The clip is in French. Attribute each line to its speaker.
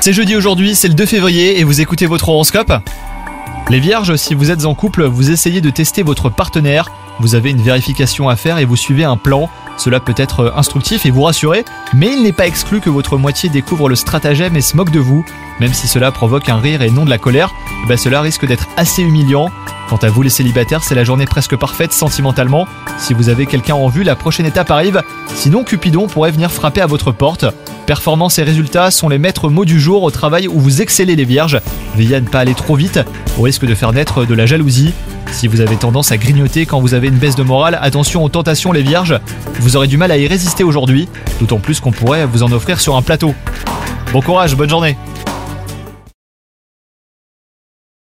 Speaker 1: C'est jeudi aujourd'hui, c'est le 2 février et vous écoutez votre horoscope. Les vierges, si vous êtes en couple, vous essayez de tester votre partenaire, vous avez une vérification à faire et vous suivez un plan. Cela peut être instructif et vous rassurer, mais il n'est pas exclu que votre moitié découvre le stratagème et se moque de vous. Même si cela provoque un rire et non de la colère, eh ben cela risque d'être assez humiliant. Quant à vous les célibataires, c'est la journée presque parfaite sentimentalement. Si vous avez quelqu'un en vue, la prochaine étape arrive. Sinon, Cupidon pourrait venir frapper à votre porte. Performance et résultats sont les maîtres mots du jour au travail où vous excellez les vierges. Veillez à ne pas aller trop vite, au risque de faire naître de la jalousie. Si vous avez tendance à grignoter quand vous avez une baisse de morale, attention aux tentations les vierges. Vous aurez du mal à y résister aujourd'hui, d'autant plus qu'on pourrait vous en offrir sur un plateau. Bon courage, bonne journée